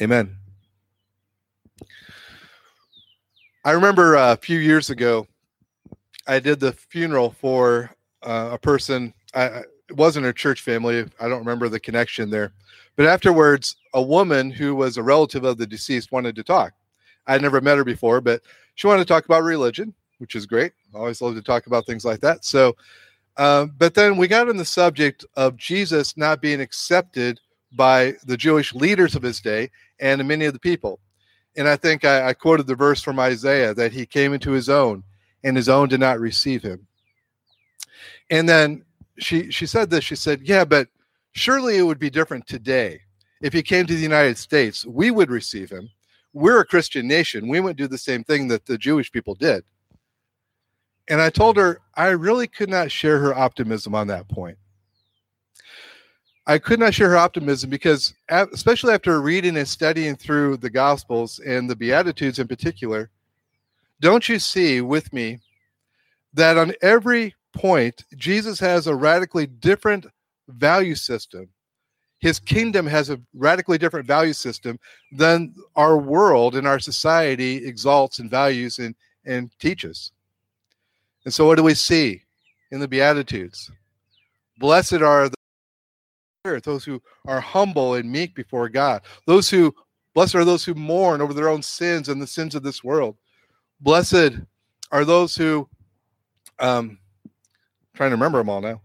Amen. I remember uh, a few years ago, I did the funeral for uh, a person. I, it wasn't a church family. I don't remember the connection there. But afterwards, a woman who was a relative of the deceased wanted to talk. I'd never met her before, but she wanted to talk about religion, which is great. I always love to talk about things like that. So, uh, but then we got on the subject of Jesus not being accepted by the Jewish leaders of his day and many of the people. And I think I, I quoted the verse from Isaiah that he came into his own, and his own did not receive him. And then she she said this. She said, "Yeah, but surely it would be different today. If he came to the United States, we would receive him. We're a Christian nation. We wouldn't do the same thing that the Jewish people did." And I told her I really could not share her optimism on that point. I could not share her optimism because, especially after reading and studying through the Gospels and the Beatitudes in particular, don't you see with me that on every point, Jesus has a radically different value system. His kingdom has a radically different value system than our world and our society exalts and values and, and teaches. And so, what do we see in the Beatitudes? Blessed are the those who are humble and meek before God, those who, blessed are those who mourn over their own sins and the sins of this world. Blessed are those who, um, trying to remember them all now.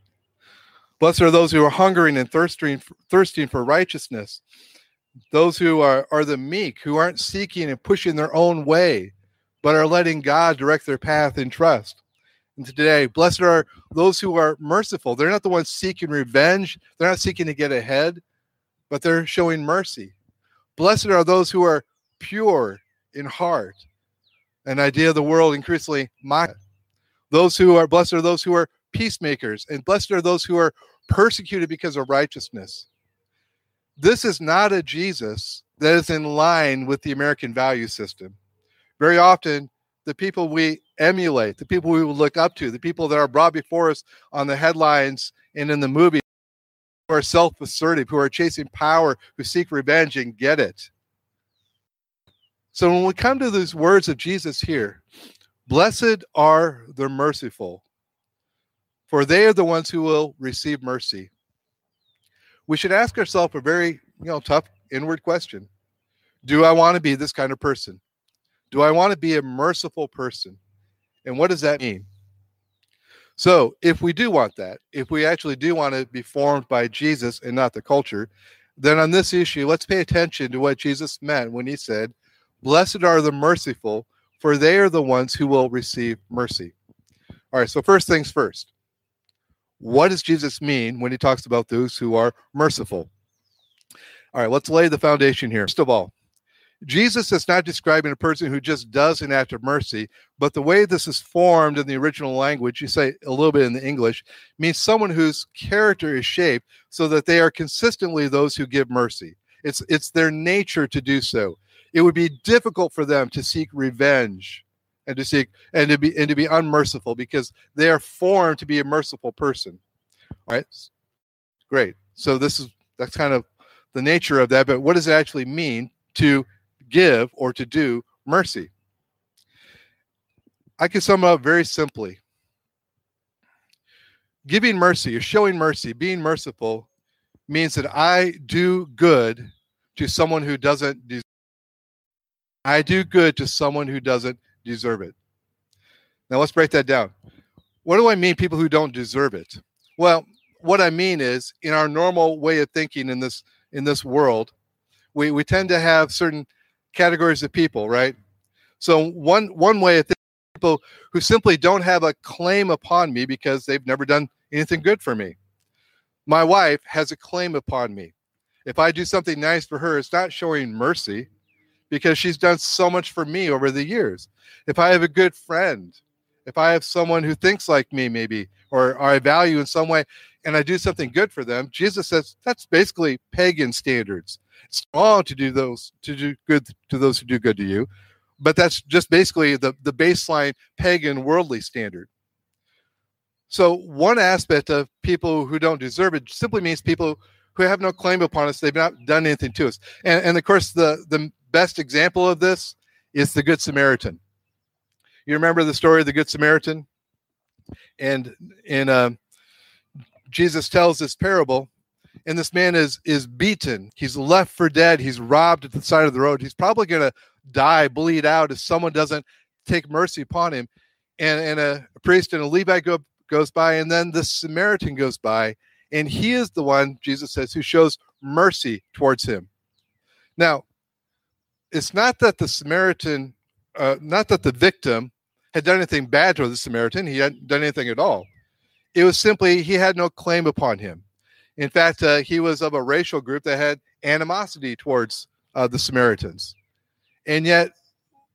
Blessed are those who are hungering and thirsting, thirsting for righteousness. Those who are, are the meek, who aren't seeking and pushing their own way, but are letting God direct their path in trust. And today, blessed are those who are merciful. They're not the ones seeking revenge, they're not seeking to get ahead, but they're showing mercy. Blessed are those who are pure in heart. An idea of the world increasingly mock. Those who are blessed are those who are peacemakers, and blessed are those who are persecuted because of righteousness. This is not a Jesus that is in line with the American value system. Very often, the people we emulate, the people we will look up to, the people that are brought before us on the headlines and in the movie, who are self assertive, who are chasing power, who seek revenge and get it. So when we come to these words of Jesus here, blessed are the merciful, for they are the ones who will receive mercy. We should ask ourselves a very you know tough inward question. Do I want to be this kind of person? Do I want to be a merciful person? And what does that mean? So, if we do want that, if we actually do want to be formed by Jesus and not the culture, then on this issue, let's pay attention to what Jesus meant when he said, Blessed are the merciful, for they are the ones who will receive mercy. All right, so first things first. What does Jesus mean when he talks about those who are merciful? All right, let's lay the foundation here. First of all, Jesus is not describing a person who just does an act of mercy, but the way this is formed in the original language, you say a little bit in the English, means someone whose character is shaped so that they are consistently those who give mercy. It's it's their nature to do so. It would be difficult for them to seek revenge and to seek and to be and to be unmerciful because they are formed to be a merciful person. All right. Great. So this is that's kind of the nature of that, but what does it actually mean to give or to do mercy. I can sum up very simply. Giving mercy or showing mercy, being merciful, means that I do good to someone who doesn't deserve I do good to someone who doesn't deserve it. Now let's break that down. What do I mean people who don't deserve it? Well, what I mean is in our normal way of thinking in this in this world, we, we tend to have certain categories of people, right? So one one way of thinking people who simply don't have a claim upon me because they've never done anything good for me. My wife has a claim upon me. If I do something nice for her, it's not showing mercy because she's done so much for me over the years. If I have a good friend, if I have someone who thinks like me, maybe, or, or I value in some way, and I do something good for them, Jesus says that's basically pagan standards. It's wrong to do those to do good to those who do good to you, but that's just basically the the baseline pagan worldly standard. So one aspect of people who don't deserve it simply means people who have no claim upon us. They've not done anything to us. And, and of course, the, the best example of this is the Good Samaritan. You remember the story of the Good Samaritan? And in uh, Jesus tells this parable, and this man is is beaten. He's left for dead. He's robbed at the side of the road. He's probably going to die, bleed out if someone doesn't take mercy upon him. And and a, priest and a Levite go, goes by, and then the Samaritan goes by, and he is the one Jesus says who shows mercy towards him. Now, it's not that the Samaritan, uh, not that the victim had done anything bad to the Samaritan. He hadn't done anything at all. It was simply he had no claim upon him. In fact, uh, he was of a racial group that had animosity towards uh, the Samaritans. And yet,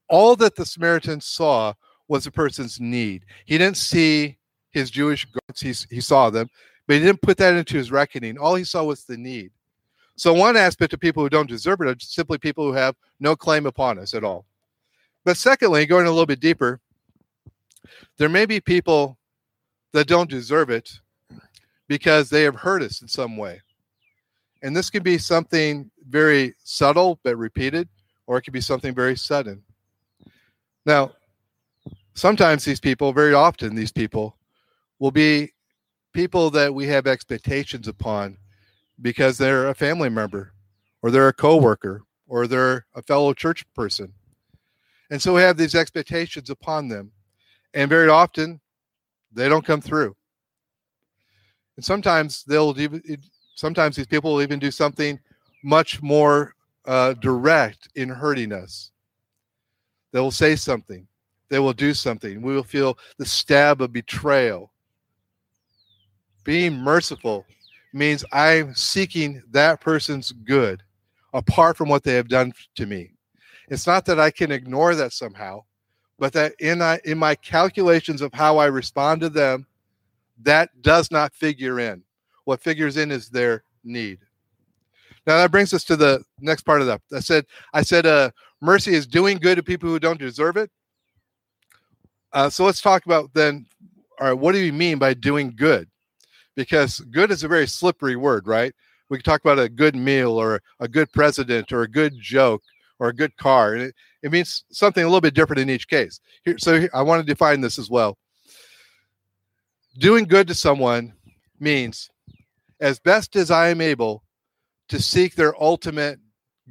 all that the Samaritans saw was a person's need. He didn't see his Jewish guards, he, he saw them, but he didn't put that into his reckoning. All he saw was the need. So, one aspect of people who don't deserve it are simply people who have no claim upon us at all. But secondly, going a little bit deeper, there may be people that don't deserve it because they have hurt us in some way. And this can be something very subtle but repeated, or it can be something very sudden. Now, sometimes these people, very often these people, will be people that we have expectations upon because they're a family member or they're a coworker or they're a fellow church person. And so we have these expectations upon them. And very often they don't come through. And sometimes they'll sometimes these people will even do something much more uh, direct in hurting us. They will say something. They will do something. We will feel the stab of betrayal. Being merciful means I'm seeking that person's good apart from what they have done to me. It's not that I can ignore that somehow, but that in I, in my calculations of how I respond to them, that does not figure in. What figures in is their need. Now that brings us to the next part of that. I said I said uh, mercy is doing good to people who don't deserve it. Uh, so let's talk about then. All right, what do you mean by doing good? because good is a very slippery word, right? We can talk about a good meal or a good president or a good joke or a good car. It, it means something a little bit different in each case. Here, so I want to define this as well. Doing good to someone means, as best as I am able, to seek their ultimate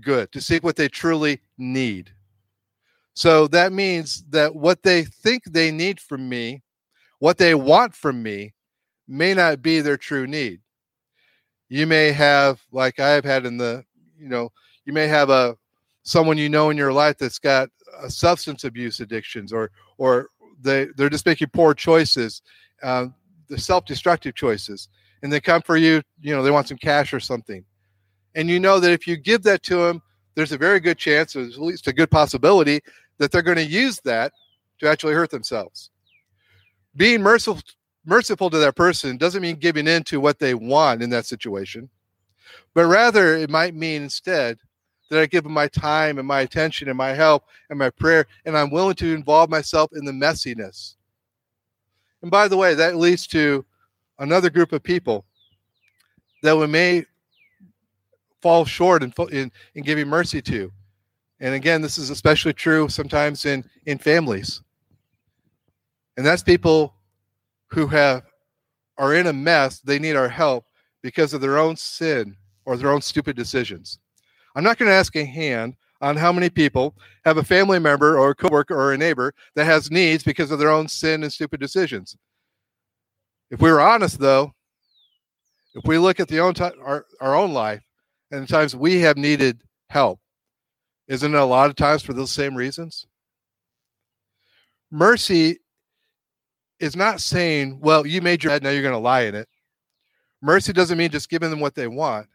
good, to seek what they truly need. So that means that what they think they need from me, what they want from me, may not be their true need. You may have, like I've had in the, you know, you may have a someone you know in your life that's got a substance abuse addictions, or or they they're just making poor choices, uh, the self-destructive choices, and they come for you. You know, they want some cash or something, and you know that if you give that to them, there's a very good chance, or at least a good possibility, that they're going to use that to actually hurt themselves. Being merciful merciful to that person doesn't mean giving in to what they want in that situation, but rather it might mean instead that I give them my time and my attention and my help and my prayer, and I'm willing to involve myself in the messiness. And by the way, that leads to another group of people that we may fall short in, in, in giving mercy to. And again, this is especially true sometimes in, in families. And that's people who have are in a mess, they need our help because of their own sin or their own stupid decisions. I'm not going to ask a hand on how many people have a family member or a coworker or a neighbor that has needs because of their own sin and stupid decisions. If we were honest, though, if we look at the own t- our, our own life and the times we have needed help, isn't it a lot of times for those same reasons? Mercy is not saying, well, you made your bed, now you're going to lie in it. Mercy doesn't mean just giving them what they want.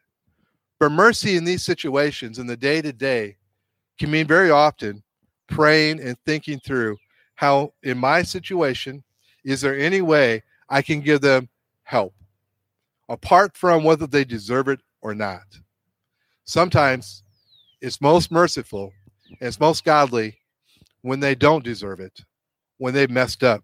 But mercy in these situations, in the day to day, can mean very often praying and thinking through how, in my situation, is there any way I can give them help apart from whether they deserve it or not? Sometimes it's most merciful and it's most godly when they don't deserve it, when they've messed up.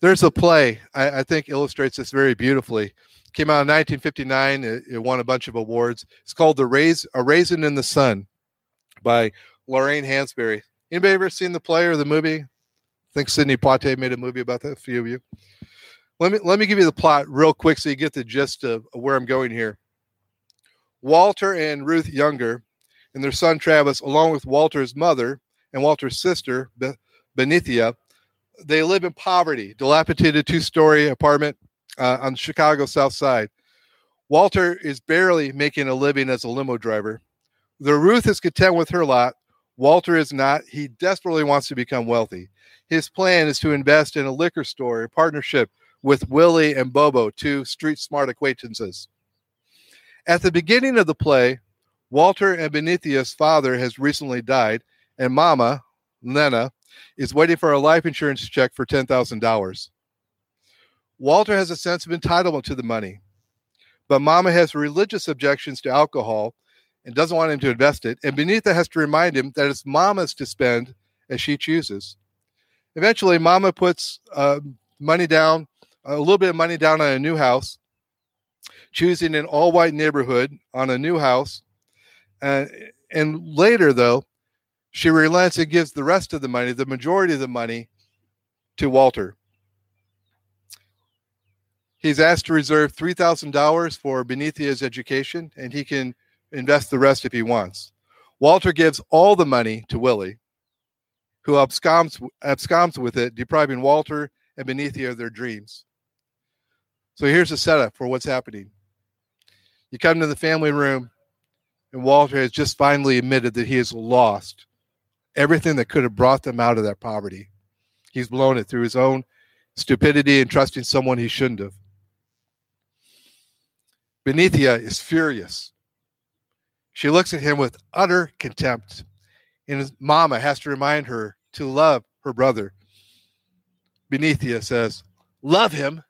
There's a play I, I think illustrates this very beautifully Came out in 1959. It, it won a bunch of awards. It's called The Raise, A Raisin in the Sun by Lorraine Hansberry. Anybody ever seen the play or the movie? I think Sidney Poitier made a movie about that. A few of you. Let me let me give you the plot real quick so you get the gist of, of where I'm going here. Walter and Ruth Younger and their son Travis, along with Walter's mother and Walter's sister Beneatha, they live in poverty, dilapidated two-story apartment uh, on Chicago South Side. Walter is barely making a living as a limo driver. The Ruth is content with her lot. Walter is not. He desperately wants to become wealthy. His plan is to invest in a liquor store, partnership with Willie and Bobo, two street smart acquaintances. At the beginning of the play, Walter and Beneatha's father has recently died, and Mama, Lena, is waiting for a life insurance check for $10,000. Walter has a sense of entitlement to the money, but Mama has religious objections to alcohol and doesn't want him to invest it. And Benita has to remind him that it's Mama's to spend as she chooses. Eventually, Mama puts uh, money down a little bit of money down on a new house, choosing an all white neighborhood on a new house. Uh, and later, though, she relents and gives the rest of the money, the majority of the money, to Walter. He's asked to reserve $3,000 for Beneatha's education, and he can invest the rest if he wants. Walter gives all the money to Willie, who absconds, absconds with it, depriving Walter and Beneatha of their dreams. So here's the setup for what's happening. You come to the family room, and Walter has just finally admitted that he has lost everything that could have brought them out of that poverty. He's blown it through his own stupidity and trusting someone he shouldn't have. Beneatha is furious. She looks at him with utter contempt, and his mama has to remind her to love her brother. Beneatha says, Love him?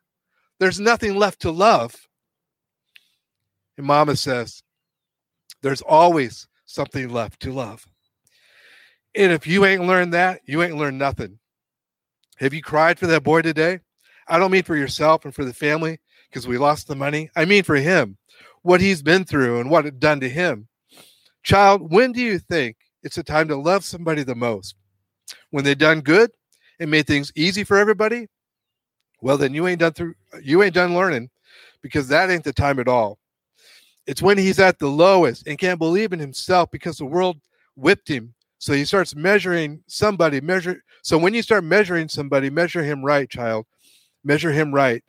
There's nothing left to love. And mama says, There's always something left to love. And if you ain't learned that, you ain't learned nothing. Have you cried for that boy today? I don't mean for yourself and for the family because we lost the money. I mean for him, what he's been through and what it done to him. Child, when do you think it's a time to love somebody the most? When they done good and made things easy for everybody, well then you ain't done through you ain't done learning because that ain't the time at all it's when he's at the lowest and can't believe in himself because the world whipped him so he starts measuring somebody measure so when you start measuring somebody measure him right child measure him right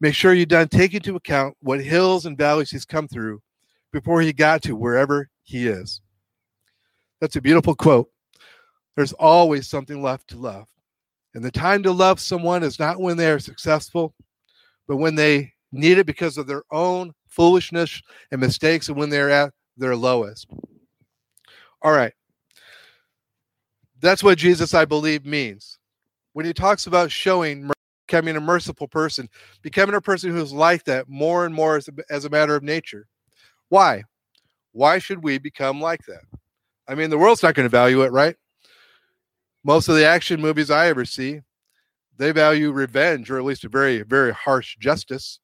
make sure you done take into account what hills and valleys he's come through before he got to wherever he is that's a beautiful quote there's always something left to love and the time to love someone is not when they are successful, but when they need it because of their own foolishness and mistakes and when they're at their lowest. All right. That's what Jesus, I believe, means. When he talks about showing becoming a merciful person, becoming a person who's like that more and more as a, as a matter of nature. Why? Why should we become like that? I mean, the world's not going to value it, right? most of the action movies I ever see, they value revenge or at least a very, very harsh justice.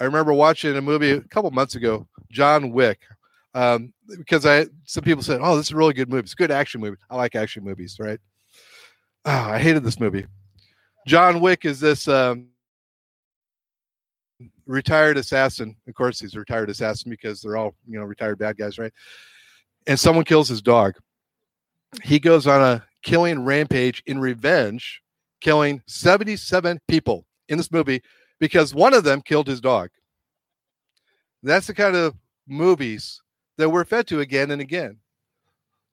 I remember watching a movie a couple months ago, John Wick, um, because I some people said, "Oh, this is a really good movie. It's a good action movie. I like action movies, right?" Oh, I hated this movie. John Wick is this um, retired assassin. Of course, he's a retired assassin because they're all you know retired bad guys, right? And someone kills his dog. He goes on a killing rampage in revenge, killing 77 people in this movie because one of them killed his dog. That's the kind of movies that we're fed to again and again.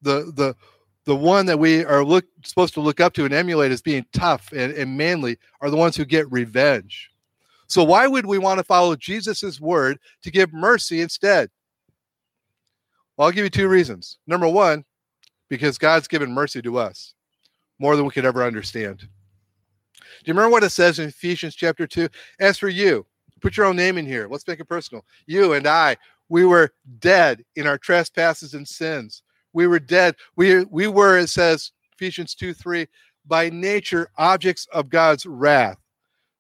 The the the one that we are look supposed to look up to and emulate as being tough and, and manly are the ones who get revenge. So why would we want to follow Jesus's word to give mercy instead? Well, I'll give you two reasons. Number one, because God's given mercy to us more than we could ever understand. Do you remember what it says in Ephesians chapter 2? As for you, put your own name in here. Let's make it personal. You and I, we were dead in our trespasses and sins. We were dead. We, we were, it says, Ephesians 2 3, by nature, objects of God's wrath.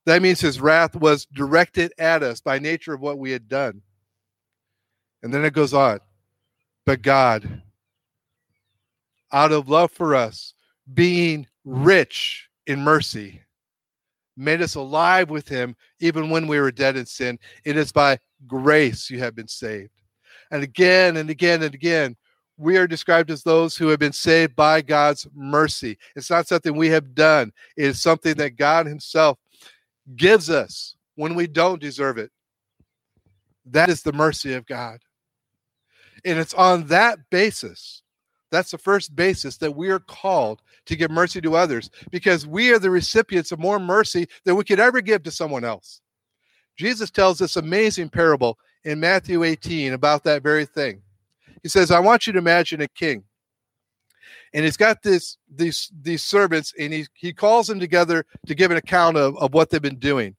That means his wrath was directed at us by nature of what we had done. And then it goes on. But God, out of love for us, being rich in mercy, made us alive with him even when we were dead in sin. It is by grace you have been saved. And again and again and again, we are described as those who have been saved by God's mercy. It's not something we have done, it is something that God Himself gives us when we don't deserve it. That is the mercy of God. And it's on that basis, that's the first basis that we are called to give mercy to others because we are the recipients of more mercy than we could ever give to someone else. Jesus tells this amazing parable in Matthew 18 about that very thing. He says, I want you to imagine a king. And he's got this these these servants, and he he calls them together to give an account of, of what they've been doing.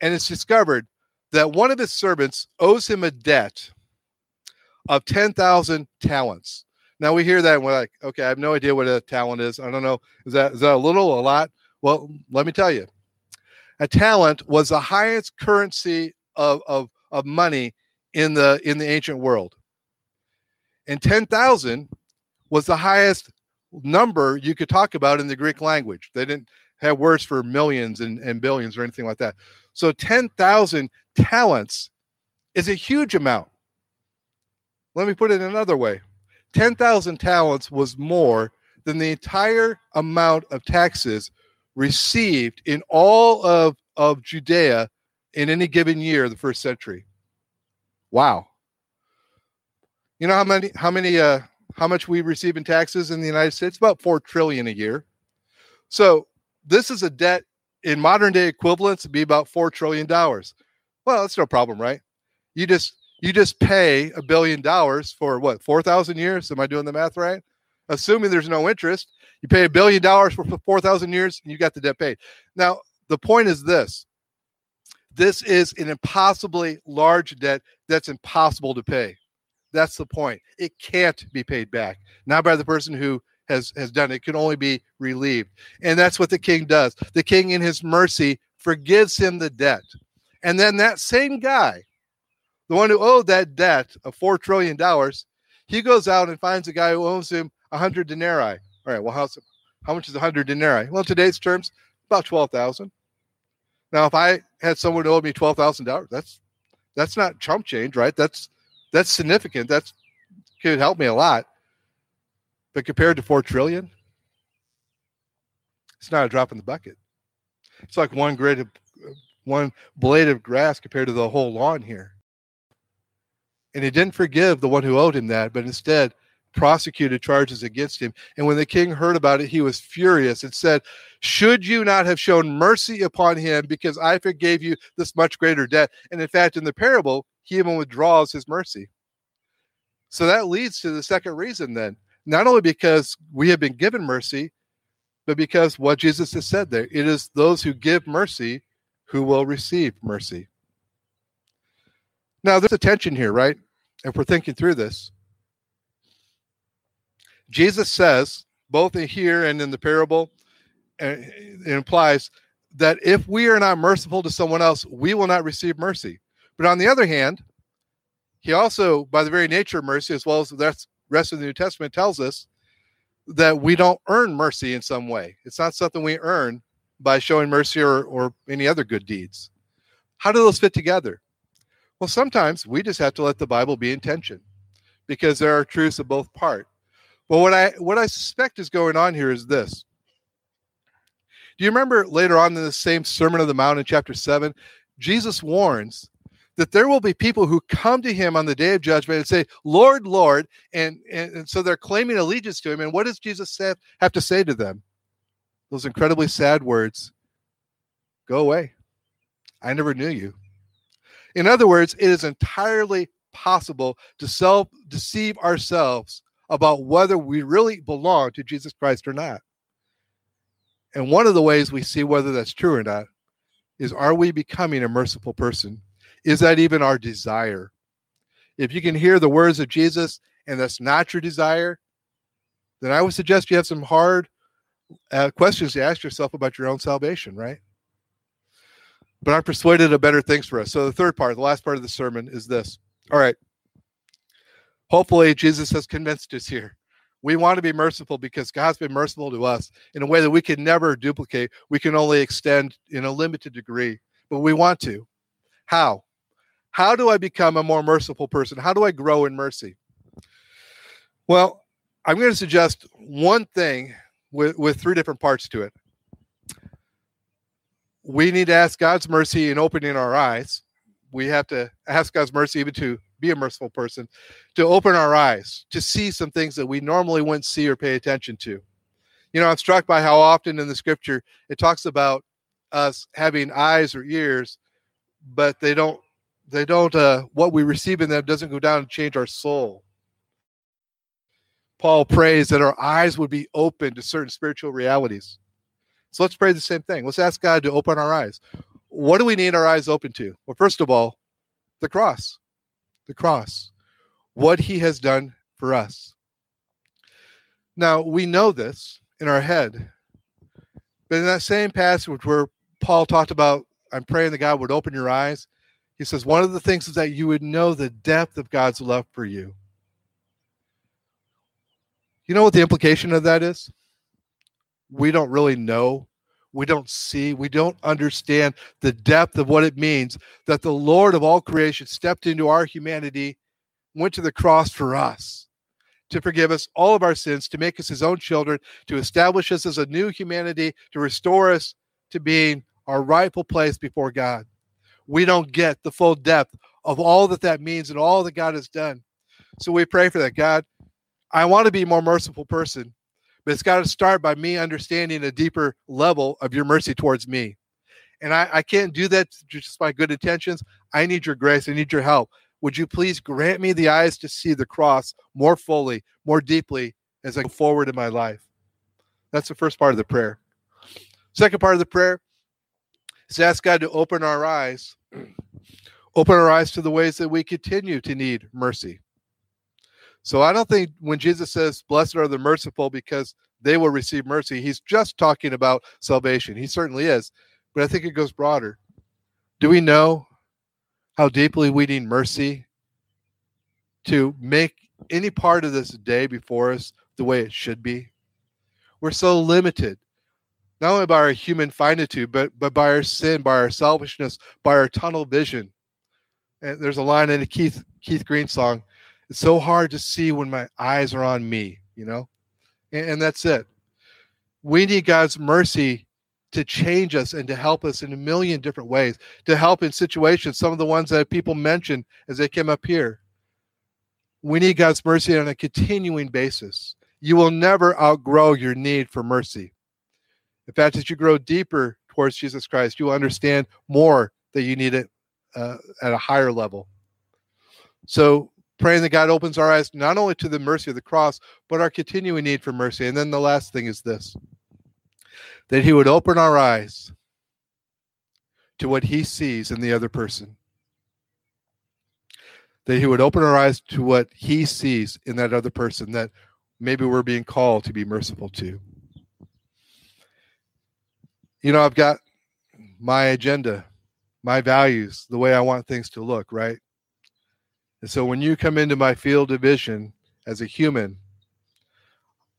And it's discovered that one of his servants owes him a debt of 10,000 talents. Now we hear that and we're like, okay, I have no idea what a talent is. I don't know. Is that is that a little, a lot? Well, let me tell you. A talent was the highest currency of, of, of money in the in the ancient world. And 10,000 was the highest number you could talk about in the Greek language. They didn't have words for millions and, and billions or anything like that. So 10,000 talents is a huge amount. Let me put it another way 10,000 talents was more than the entire amount of taxes received in all of, of Judea in any given year the first century. Wow. You know how many how many uh how much we receive in taxes in the United States? About 4 trillion a year. So, this is a debt in modern day equivalents to be about 4 trillion dollars. Well, that's no problem, right? You just you just pay a billion dollars for what 4000 years am i doing the math right assuming there's no interest you pay a billion dollars for 4000 years and you got the debt paid now the point is this this is an impossibly large debt that's impossible to pay that's the point it can't be paid back not by the person who has has done it. it can only be relieved and that's what the king does the king in his mercy forgives him the debt and then that same guy the one who owed that debt of four trillion dollars, he goes out and finds a guy who owes him a hundred denarii. All right, well, how's how much is a hundred denarii? Well, today's terms, about twelve thousand. Now, if I had someone who owed me twelve thousand dollars, that's that's not chump change, right? That's that's significant. That's could help me a lot. But compared to four trillion, it's not a drop in the bucket. It's like one grade of one blade of grass compared to the whole lawn here. And he didn't forgive the one who owed him that, but instead prosecuted charges against him. And when the king heard about it, he was furious and said, Should you not have shown mercy upon him because I forgave you this much greater debt? And in fact, in the parable, he even withdraws his mercy. So that leads to the second reason then, not only because we have been given mercy, but because what Jesus has said there it is those who give mercy who will receive mercy. Now, there's a tension here, right? if we're thinking through this, Jesus says, both in here and in the parable, uh, it implies that if we are not merciful to someone else, we will not receive mercy. But on the other hand, he also, by the very nature of mercy, as well as the rest of the New Testament, tells us that we don't earn mercy in some way. It's not something we earn by showing mercy or, or any other good deeds. How do those fit together? Well, sometimes we just have to let the Bible be in tension because there are truths of both part. But what I what I suspect is going on here is this. Do you remember later on in the same Sermon of the Mount in chapter 7, Jesus warns that there will be people who come to him on the day of judgment and say, Lord, Lord, and, and, and so they're claiming allegiance to him. And what does Jesus have, have to say to them? Those incredibly sad words Go away. I never knew you. In other words, it is entirely possible to self deceive ourselves about whether we really belong to Jesus Christ or not. And one of the ways we see whether that's true or not is are we becoming a merciful person? Is that even our desire? If you can hear the words of Jesus and that's not your desire, then I would suggest you have some hard uh, questions to ask yourself about your own salvation, right? but I'm persuaded of better things for us. So the third part, the last part of the sermon is this. All right. Hopefully, Jesus has convinced us here. We want to be merciful because God's been merciful to us in a way that we can never duplicate. We can only extend in a limited degree, but we want to. How? How do I become a more merciful person? How do I grow in mercy? Well, I'm going to suggest one thing with, with three different parts to it. We need to ask God's mercy in opening our eyes. We have to ask God's mercy even to be a merciful person, to open our eyes, to see some things that we normally wouldn't see or pay attention to. You know, I'm struck by how often in the scripture it talks about us having eyes or ears, but they don't they don't uh what we receive in them doesn't go down and change our soul. Paul prays that our eyes would be open to certain spiritual realities. So let's pray the same thing. Let's ask God to open our eyes. What do we need our eyes open to? Well, first of all, the cross the cross, what he has done for us. Now, we know this in our head, but in that same passage where Paul talked about, I'm praying that God would open your eyes, he says, one of the things is that you would know the depth of God's love for you. You know what the implication of that is? We don't really know we don't see, we don't understand the depth of what it means that the Lord of all creation stepped into our humanity, went to the cross for us to forgive us all of our sins, to make us his own children, to establish us as a new humanity, to restore us to being our rightful place before God. We don't get the full depth of all that that means and all that God has done. So we pray for that. God, I want to be a more merciful person. But it's got to start by me understanding a deeper level of your mercy towards me. And I, I can't do that just by good intentions. I need your grace. I need your help. Would you please grant me the eyes to see the cross more fully, more deeply as I go forward in my life? That's the first part of the prayer. Second part of the prayer is ask God to open our eyes, open our eyes to the ways that we continue to need mercy. So I don't think when Jesus says, Blessed are the merciful because they will receive mercy, he's just talking about salvation. He certainly is. But I think it goes broader. Do we know how deeply we need mercy to make any part of this day before us the way it should be? We're so limited, not only by our human finitude, but, but by our sin, by our selfishness, by our tunnel vision. And there's a line in a Keith Keith Green song it's so hard to see when my eyes are on me, you know? And, and that's it. We need God's mercy to change us and to help us in a million different ways, to help in situations, some of the ones that people mentioned as they came up here. We need God's mercy on a continuing basis. You will never outgrow your need for mercy. In fact, as you grow deeper towards Jesus Christ, you will understand more that you need it uh, at a higher level. So praying that God opens our eyes not only to the mercy of the cross, but our continuing need for mercy. And then the last thing is this that He would open our eyes to what He sees in the other person. That He would open our eyes to what He sees in that other person that maybe we're being called to be merciful to. You know, I've got my agenda, my values, the way I want things to look, right? And so when you come into my field of vision as a human,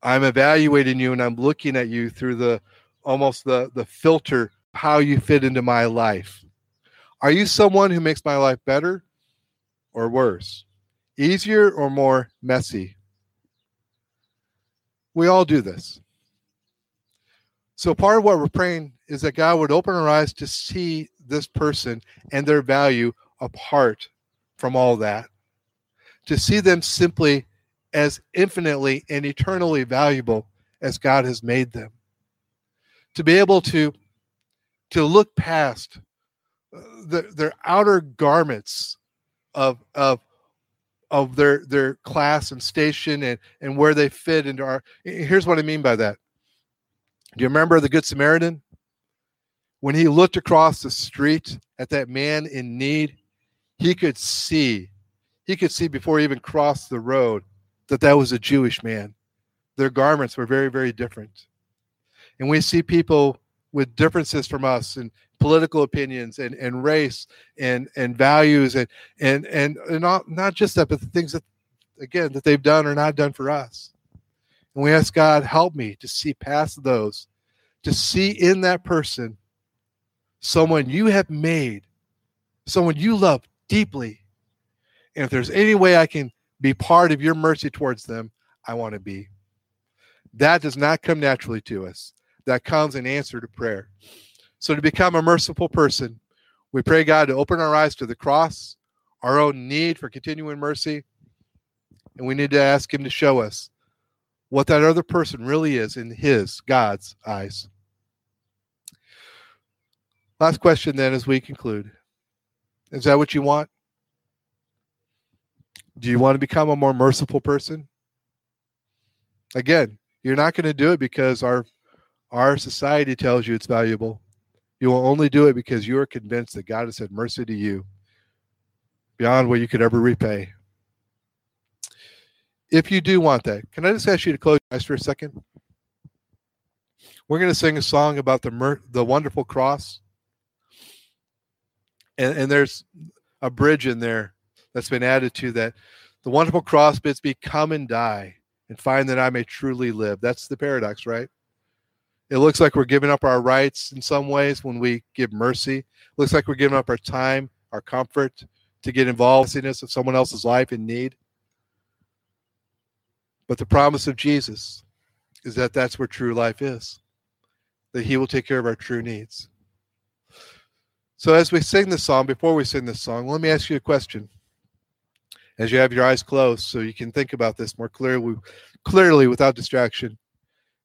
I'm evaluating you and I'm looking at you through the almost the the filter how you fit into my life. Are you someone who makes my life better or worse? Easier or more messy? We all do this. So part of what we're praying is that God would open our eyes to see this person and their value apart from all that, to see them simply as infinitely and eternally valuable as God has made them. To be able to, to look past uh, the, their outer garments of, of, of their, their class and station and, and where they fit into our. Here's what I mean by that. Do you remember the Good Samaritan? When he looked across the street at that man in need, he could see, he could see before he even crossed the road that that was a Jewish man. Their garments were very, very different. And we see people with differences from us and political opinions and, and race and, and values and, and, and, and not, not just that, but the things that, again, that they've done or not done for us. And we ask God, help me to see past those, to see in that person someone you have made, someone you love deeply. And if there's any way I can be part of your mercy towards them, I want to be. That does not come naturally to us. That comes in answer to prayer. So, to become a merciful person, we pray God to open our eyes to the cross, our own need for continuing mercy, and we need to ask Him to show us what that other person really is in His, God's eyes. Last question, then, as we conclude Is that what you want? Do you want to become a more merciful person? Again, you're not going to do it because our our society tells you it's valuable. You will only do it because you are convinced that God has had mercy to you beyond what you could ever repay. If you do want that, can I just ask you to close your eyes for a second? We're going to sing a song about the mer- the wonderful cross, and, and there's a bridge in there that's been added to that. The wonderful cross bids me come and die and find that I may truly live. That's the paradox, right? It looks like we're giving up our rights in some ways when we give mercy. It looks like we're giving up our time, our comfort to get involved in of someone else's life in need. But the promise of Jesus is that that's where true life is, that He will take care of our true needs. So, as we sing this song, before we sing this song, let me ask you a question. As you have your eyes closed, so you can think about this more clearly, clearly without distraction.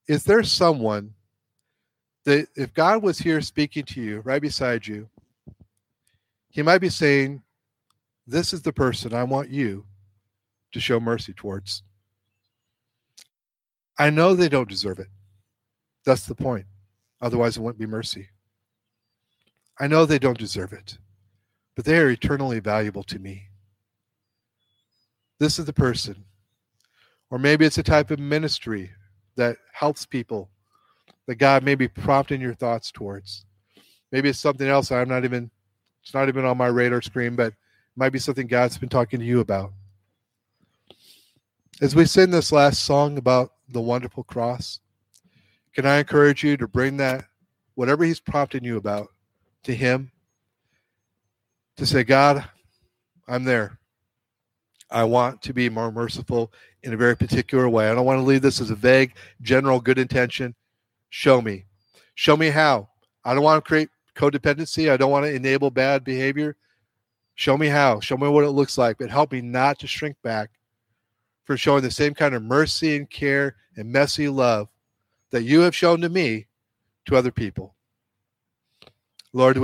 Is there someone that if God was here speaking to you right beside you, he might be saying, This is the person I want you to show mercy towards. I know they don't deserve it. That's the point. Otherwise, it wouldn't be mercy. I know they don't deserve it, but they are eternally valuable to me. This is the person. Or maybe it's a type of ministry that helps people that God may be prompting your thoughts towards. Maybe it's something else I'm not even it's not even on my radar screen, but it might be something God's been talking to you about. As we sing this last song about the wonderful cross, can I encourage you to bring that, whatever He's prompting you about, to Him? To say, God, I'm there. I want to be more merciful in a very particular way. I don't want to leave this as a vague, general good intention. Show me. Show me how. I don't want to create codependency. I don't want to enable bad behavior. Show me how. Show me what it looks like, but help me not to shrink back from showing the same kind of mercy and care and messy love that you have shown to me to other people. Lord, would you